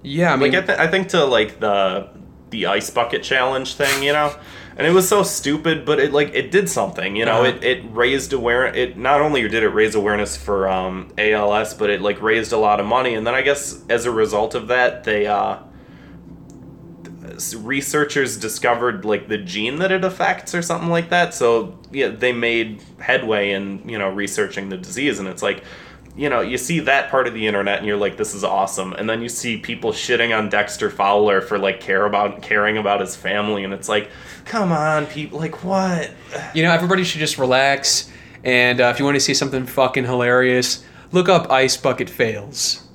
yeah. I mean, like I, th- I think to like the the ice bucket challenge thing, you know, and it was so stupid, but it like it did something, you know. Uh-huh. It it raised aware. It not only did it raise awareness for um, ALS, but it like raised a lot of money, and then I guess as a result of that, they uh, researchers discovered like the gene that it affects or something like that. So yeah, they made headway in you know researching the disease, and it's like you know, you see that part of the internet and you're like, this is awesome. And then you see people shitting on Dexter Fowler for like care about caring about his family, and it's like, come on, people, like what? you know, everybody should just relax. And uh, if you want to see something fucking hilarious, look up Ice Bucket Fails.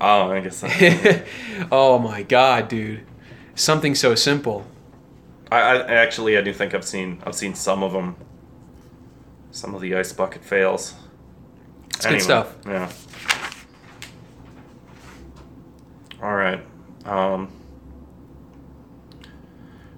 Oh, I guess. Oh my god, dude. Something so simple. I, I actually I do think I've seen I've seen some of them. Some of the ice bucket fails. It's good stuff. Yeah. All right. Um,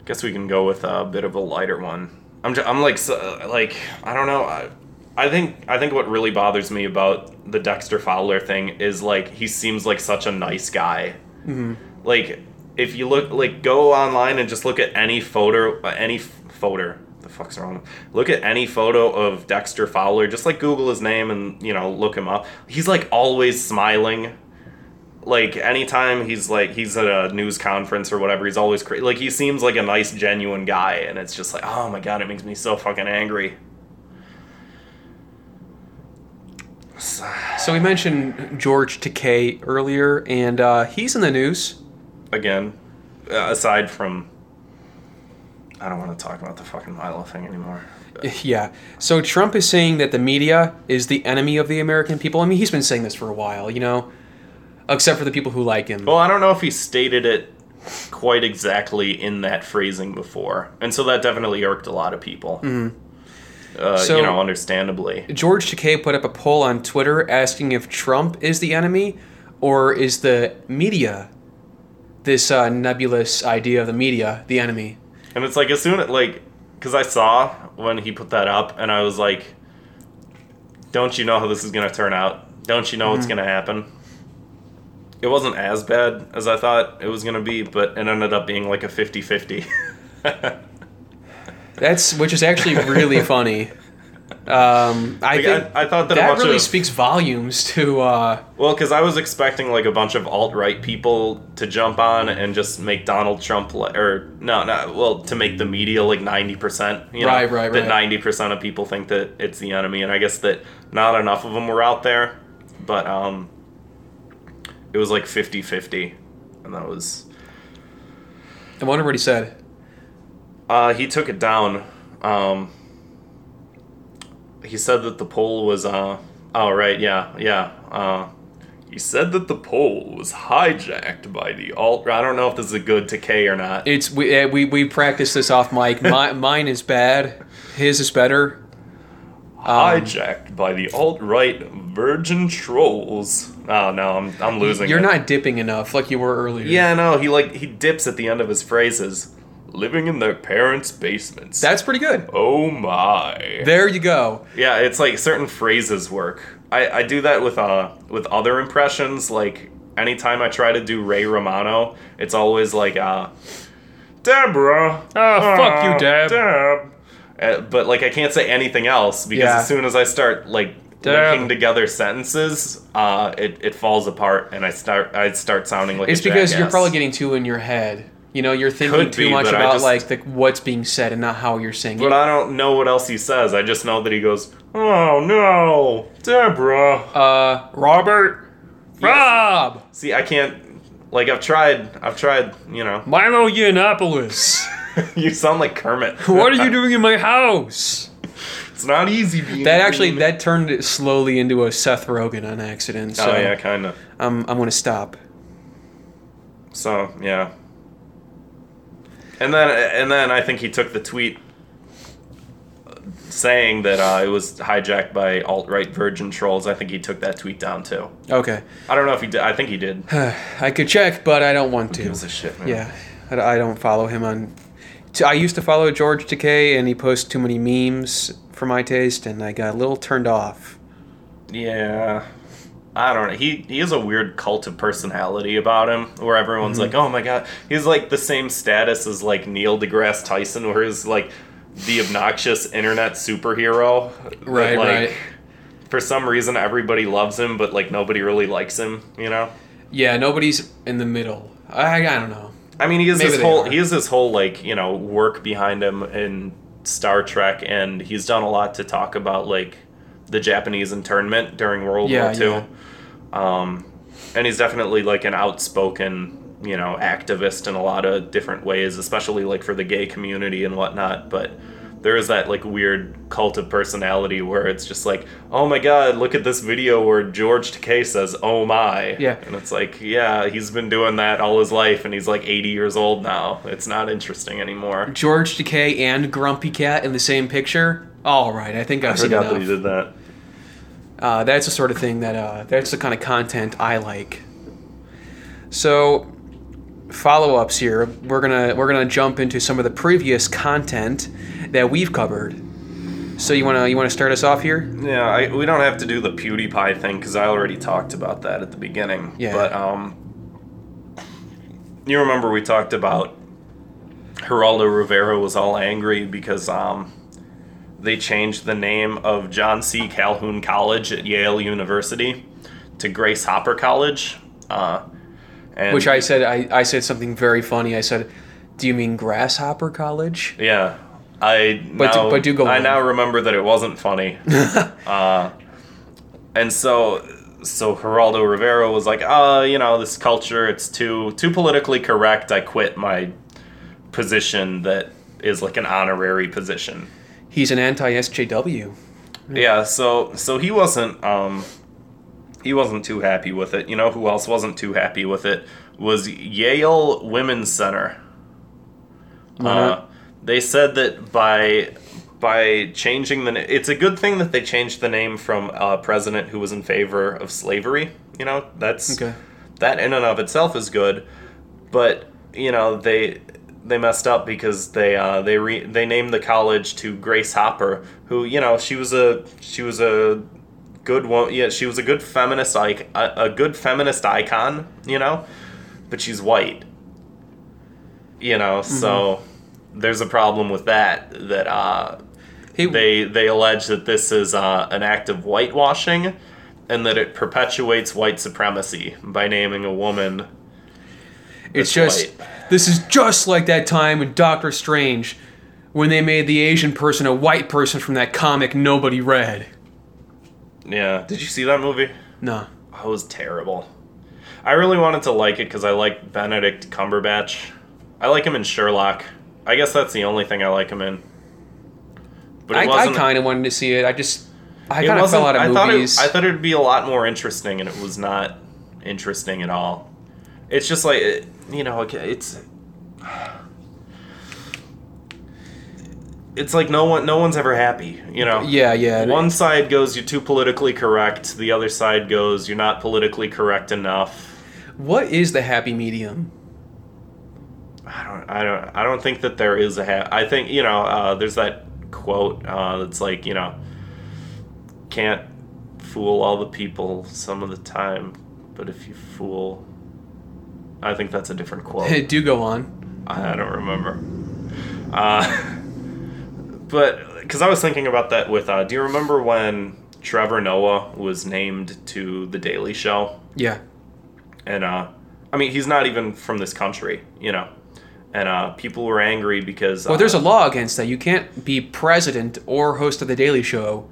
guess we can go with a bit of a lighter one. I'm just, I'm like so, like I don't know. I, I think I think what really bothers me about the Dexter Fowler thing is like he seems like such a nice guy. Mm-hmm. Like if you look like go online and just look at any photo uh, any photo fuck's wrong look at any photo of dexter fowler just like google his name and you know look him up. He's like always smiling. Like anytime he's like he's at a news conference or whatever he's always cra- like he seems like a nice genuine guy and it's just like oh my god it makes me so fucking angry. So we mentioned George Takei earlier, and uh, he's in the news. again uh, aside from i don't want to talk about the fucking milo thing anymore Yeah. So Trump is saying that the media is the enemy of the American people. I mean, he's been saying this for a while, you know, except for the people who like him. Well, I don't know if he stated it quite exactly in that phrasing before, and so that definitely irked a lot of people. Uh, So- you know, understandably. George Takei put up a poll on Twitter asking if Trump is the enemy or is the media, this uh, nebulous idea of the media, the enemy. And it's like as soon as like, because I saw when he put that up, and I was like, "Don't you know how this is gonna turn out? Don't you know what's mm-hmm. gonna happen?" It wasn't as bad as I thought it was gonna be, but it ended up being like a 50-50. That's which is actually really funny. Um, I Like, think I, I thought that, that really of speaks volumes to. Uh, Well, because I was expecting like a bunch of alt right people to jump on and just make Donald Trump li- or no, no, well, to make the media like ninety percent. You know, Right, right, That right. ninety percent of people think that it's the enemy, and I guess that not enough of them were out there, but um, it was like 50-50. and that was I wonder what he said. uh, he took it down. Um, he said that the poll was uh, oh right, yeah, yeah. Uh, he said that the poll was hijacked by the alt. I don't know if this is a good K or not. It's we uh, we we practiced this off mic. My, mine is bad. His is better. hijacked by the alt right virgin trolls. Oh no, I'm I'm losing. You're it. not dipping enough like you were earlier. Yeah, no, he like he dips at the end of his phrases. Living in their parents' basements. That's pretty good. oh my. There you go. Yeah, it's like certain phrases work. I, I do that with uh with other impressions. Like anytime I try to do Ray Romano, it's always like uh Deborah. Oh, fuck you, Deb. Deb. Uh, but like I can't say anything else because Yeah. as soon as I start like Deb. linking together sentences, uh, it, it falls apart and I start I start sounding like It's because you're probably getting two in your head. You know, you're thinking Could too be, much about just- like the, what's being said and not how you're saying But it. But I don't know what else he says. I just know that he goes, "Oh no, Deborah." Uh, Robert, Rob, See, I can't. Like I've tried. I've tried. You know. Milo Yiannopoulos. you sound like Kermit. what are you doing in my house? It's not easy being. That actually that turned it slowly into a Seth Rogen on accident. So oh yeah, kind of. I'm I'm gonna stop. So yeah. And then and then I think he took the tweet saying that uh, it was hijacked by alt right virgin trolls. I think he took that tweet down too. Okay, I don't know if he did. I think he did. I could check, but I don't want to. Gives a shit, man. Yeah, I I don't follow him on. I used to follow George Takei, and he posts too many memes for my taste, and I got a little turned off. Yeah. I don't know. He he has a weird cult of personality about him, where everyone's Mm-hmm. like, "Oh my god!" He's like the same status as like Neil deGrasse Tyson, where he's like the obnoxious internet superhero. Right, like, right. For some reason, everybody loves him, but like nobody really likes him. You know. Yeah, nobody's in the middle. I I don't know. I mean, he has Maybe this whole are. he has this whole like you know work behind him in Star Trek, and he's done a lot to talk about like the Japanese internment during World Yeah, War Two. yeah. Um, and he's definitely like an outspoken you know activist in a lot of different ways, especially like for the gay community and whatnot. But there is that like weird cult of personality where it's just like, oh my god, look at this video where George Takei says, "Oh my," Yeah. and it's like, yeah, he's been doing that all his life, and he's like 80 years old now. It's not interesting anymore. George Takei and Grumpy Cat in the same picture. All right, I think I've I seen forgot that he did that. Uh, that's the sort of thing that uh, that's the kind of content I like. So, follow-ups here. We're gonna we're gonna jump into some of the previous content that we've covered. So you wanna you wanna start us off here? Yeah, I, we don't have to do the PewDiePie thing because I already talked about that at the beginning. Yeah. But um, you remember we talked about Geraldo Rivera was all angry because um, they changed the name of John C. Calhoun College at Yale University to Grace Hopper College. Uh, and Which I said I, I said something very funny. I said, "Do you mean Grasshopper College?" Yeah, I But do- now, but do go I on. now remember that it wasn't funny. uh, and so so Geraldo Rivera was like, uh, you know, this culture it's too too politically correct. I quit my position that is like an honorary position. He's an anti-SJW. Yeah, so so he wasn't um he wasn't too happy with it. You know who else wasn't too happy with it was Yale Women's Center. Uh, they said that by by changing the na- it's a good thing that they changed the name from a president who was in favor of slavery. You know that's Okay. that in and of itself is good, but you know they they messed up because they uh, they re- they named the college to Grace Hopper, who you know she was a she was a good one. Yeah, she was a good feminist icon, a, a good feminist icon. You know, but she's white. You know, so there's a problem with that. That uh, Hey, they they allege that this is uh, an act of whitewashing, and that it perpetuates white supremacy by naming a woman. it's just this is just like that time in Doctor Strange when they made the Asian person a white person from that comic nobody read. Yeah, did you see that movie? No. Oh, it was terrible. I really wanted to like it because I like Benedict Cumberbatch. I like him in Sherlock. I guess that's the only thing I like him in. But it I, I kind of wanted to see it. I just I kind of fell out of I thought it, movies. I thought it'd be a lot more interesting, and it was not interesting at all. It's just like it- you know, it's it's like no one, no one's ever happy. You know. yeah, yeah. One side goes you're too politically correct. The other side goes you're not politically correct enough. What is the happy medium? I don't, I don't, I don't think that there is a. Ha- I think you know, uh, there's that quote uh, that's like you know, can't fool all the people some of the time, but if you fool, I think that's a different quote. Hey, do go on. I don't remember. Uh, but because I was thinking about that with, uh, do you remember when Trevor Noah was named to the Daily Show? Yeah. and uh i mean he's not even from this country you know and uh people were angry because Well, uh, there's a law against that. You can't be president or host of the Daily Show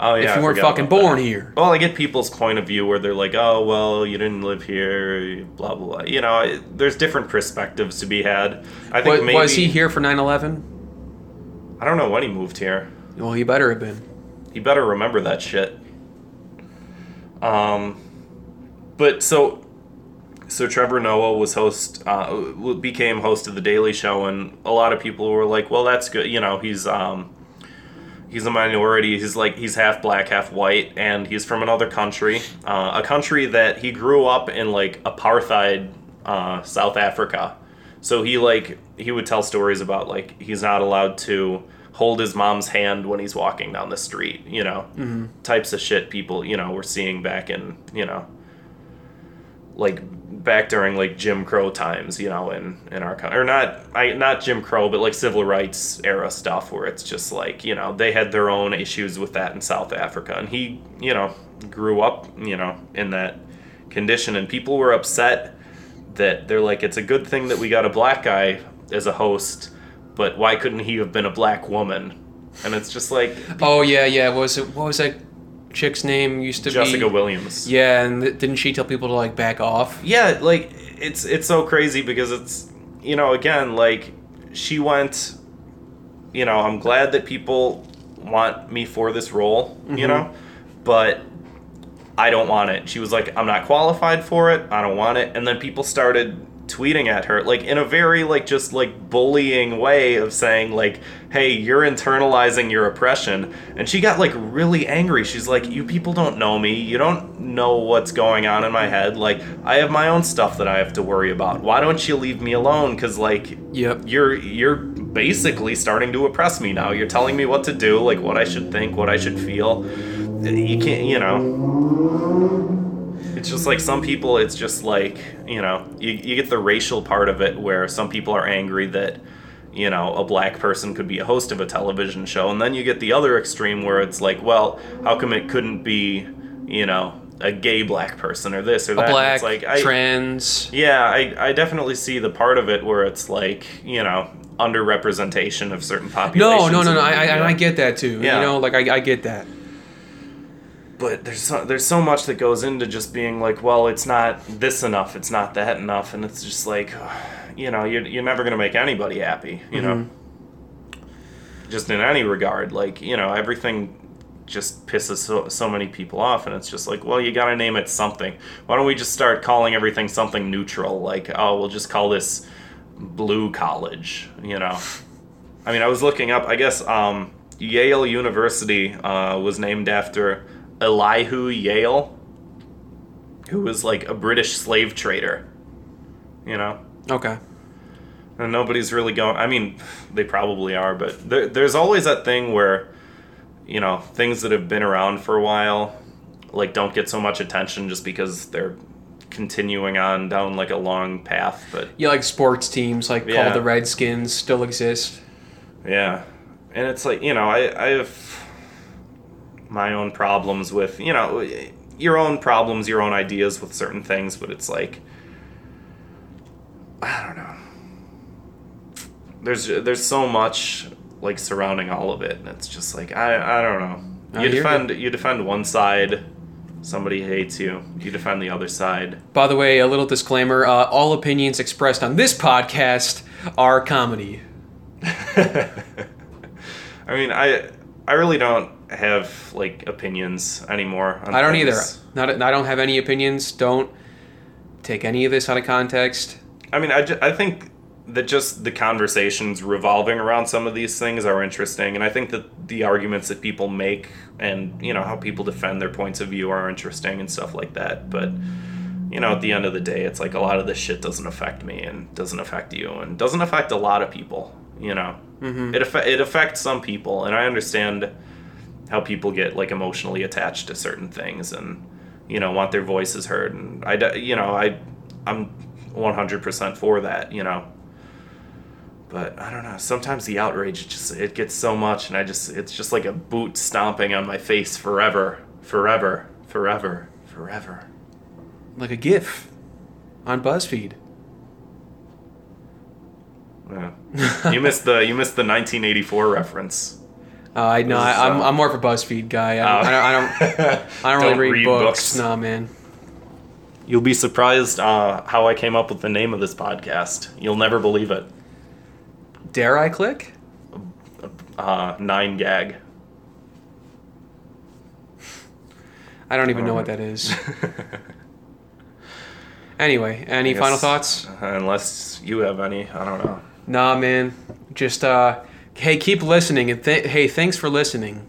oh yeah if I you weren't fucking born that. here. well i get people's point of view where they're like oh well you didn't live here blah blah blah you know it, there's different perspectives to be had i think Was, maybe was he here for 9/11? i don't know when he moved here Well, he better have been. he better remember that shit um but so so Trevor Noah was host, uh, became host of the Daily Show, and a lot of people were like, "Well, that's good. You know, he's um, he's a minority. He's like he's half black, half white, and he's from another country, uh, a country that he grew up in, like apartheid, uh, South Africa. So he like he would tell stories about like he's not allowed to hold his mom's hand when he's walking down the street. You know, types of shit people you know were seeing back in you know like back during like Jim Crow times, you know, in in our country, or not, I not Jim Crow, but like civil rights era stuff, where it's just like you know they had their own issues with that in South Africa, and he you know grew up you know in that condition, and people were upset that they're like it's a good thing that we got a black guy as a host, but why couldn't he have been a black woman? And it's just like Oh yeah, yeah. What was it? What was that chick's name? Used to Jessica be. Jessica Williams. Yeah, and th- didn't she tell people to like back off? yeah like it's it's so crazy because it's you know again like she went you know i'm glad that people want me for this role you mm-hmm. know but i don't want it she was like i'm not qualified for it i don't want it and then people started tweeting at her like in a very like just like bullying way of saying like hey you're internalizing your oppression. And she got like really angry. She's like you people don't know me. You don't know what's going on in my head. Like i have my own stuff that i have to worry about. Why don't you leave me alone? Because like Yep. you're you're basically starting to oppress me now. You're telling me what to do like what i should think what i should feel. You can't you know it's just like some people it's just like you know you, you get the racial part of it where some people are angry that you know a black person could be a host of a television show and then you get the other extreme where it's like well how come it couldn't be you know a gay black person or this or that And black, it's like I, trans. yeah I, I definitely see the part of it where it's like you know underrepresentation of certain populations no, no, no, no. I, I. I get that too. Yeah. You know, like I, I get that. But there's so, there's so much that goes into just being like, well, it's not this enough, it's not that enough, and it's just like, you know, you're, you're never gonna make anybody happy, you know. Just in any regard, like you know, everything just pisses so, so many people off, and it's just like, well, you gotta name it something. Why don't we just start calling everything something neutral? Like, oh, we'll just call this Blue College, you know. I mean, I was looking up. I guess um, Yale University uh, was named after Elihu Yale, who was like a British slave trader. You know, Okay. and nobody's really going. I mean, they probably are, but there, there's always that thing where, you know, things that have been around for a while, like don't get so much attention just because they're continuing on down like a long path. But Yeah, like sports teams, like Yeah. called the Redskins, still exist. Yeah. And it's like, you know, I, I have my own problems with, you know, your own problems, your own ideas with certain things, but it's like, I don't know. There's there's so much like surrounding all of it, and it's just like I I don't know. You defend you defend one side, somebody hates you. You defend the other side. By the way, a little disclaimer: uh, all opinions expressed on this podcast are comedy. I mean, I I really don't have like opinions anymore. on I don't either. Not, I don't have any opinions. Don't take any of this out of context. I mean, I, ju- I think that just the conversations revolving around some of these things are interesting, and I think that the arguments that people make and you know how people defend their points of view are interesting and stuff like that. But you know, at the end of the day, it's like a lot of this shit doesn't affect me and doesn't affect you and doesn't affect a lot of people. You know, mm-hmm. it it affects some people, and I understand how people get like emotionally attached to certain things and you know want their voices heard and i you know I I'm 100% for that you know but I don't know sometimes the outrage it just it gets so much and I just it's just like a boot stomping on my face forever forever forever forever Like a GIF on BuzzFeed. Yeah. you missed the you missed the 1984 reference Uh, I know. I, I'm, uh, I'm more of a BuzzFeed guy. I don't, I don't, I don't, I don't really read, books. Nah, man. You'll be surprised uh, how I came up with the name of this podcast. You'll never believe it. Dare I click? Uh, nine gag. I don't even know what that is. Anyway, any I final thoughts? Unless you have any, I don't know. Nah, man. Just uh, hey, keep listening and th- hey, thanks for listening.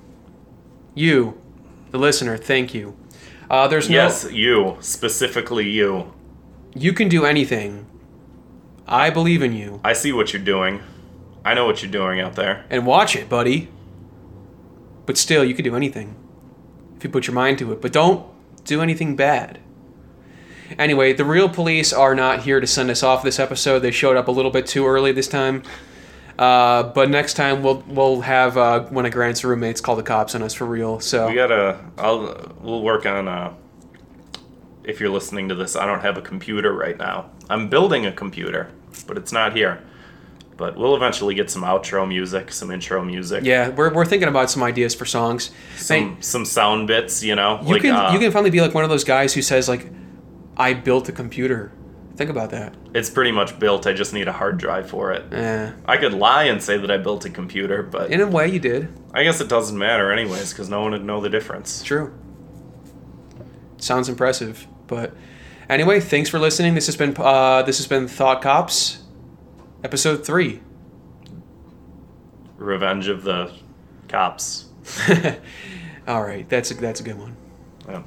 You, the listener, thank you. Uh, there's no. Yes, you specifically you. You can do anything. I believe in you. I see what you're doing. I know what you're doing out there. And watch it, buddy. But still, you can do anything if you put your mind to it. But don't do anything bad. Anyway, the real police are not here to send us off this episode. They showed up a little bit too early this time. Uh, but next time we'll we'll have uh, one of Grant's roommates call the cops on us for real. So We gotta. I'll. We'll work on. Uh, if you're listening to this, I don't have a computer right now. I'm building a computer, but it's not here. But we'll eventually get some outro music, some intro music. yeah, we're, we're thinking about some ideas for songs. Some some sound bits, you know. you like, can uh, you can finally be like one of those guys who says like, "I built a computer." Think about that. It's pretty much built. I just need a hard drive for it. Eh, I could lie and say that I built a computer, but in a way, you did. I guess it doesn't matter anyways because no one would know the difference. True. Sounds impressive, but Anyway, thanks for listening. This has been uh, this has been Thought Cops, episode three. Revenge of the Cops. All right, that's a, that's a good one. Yeah.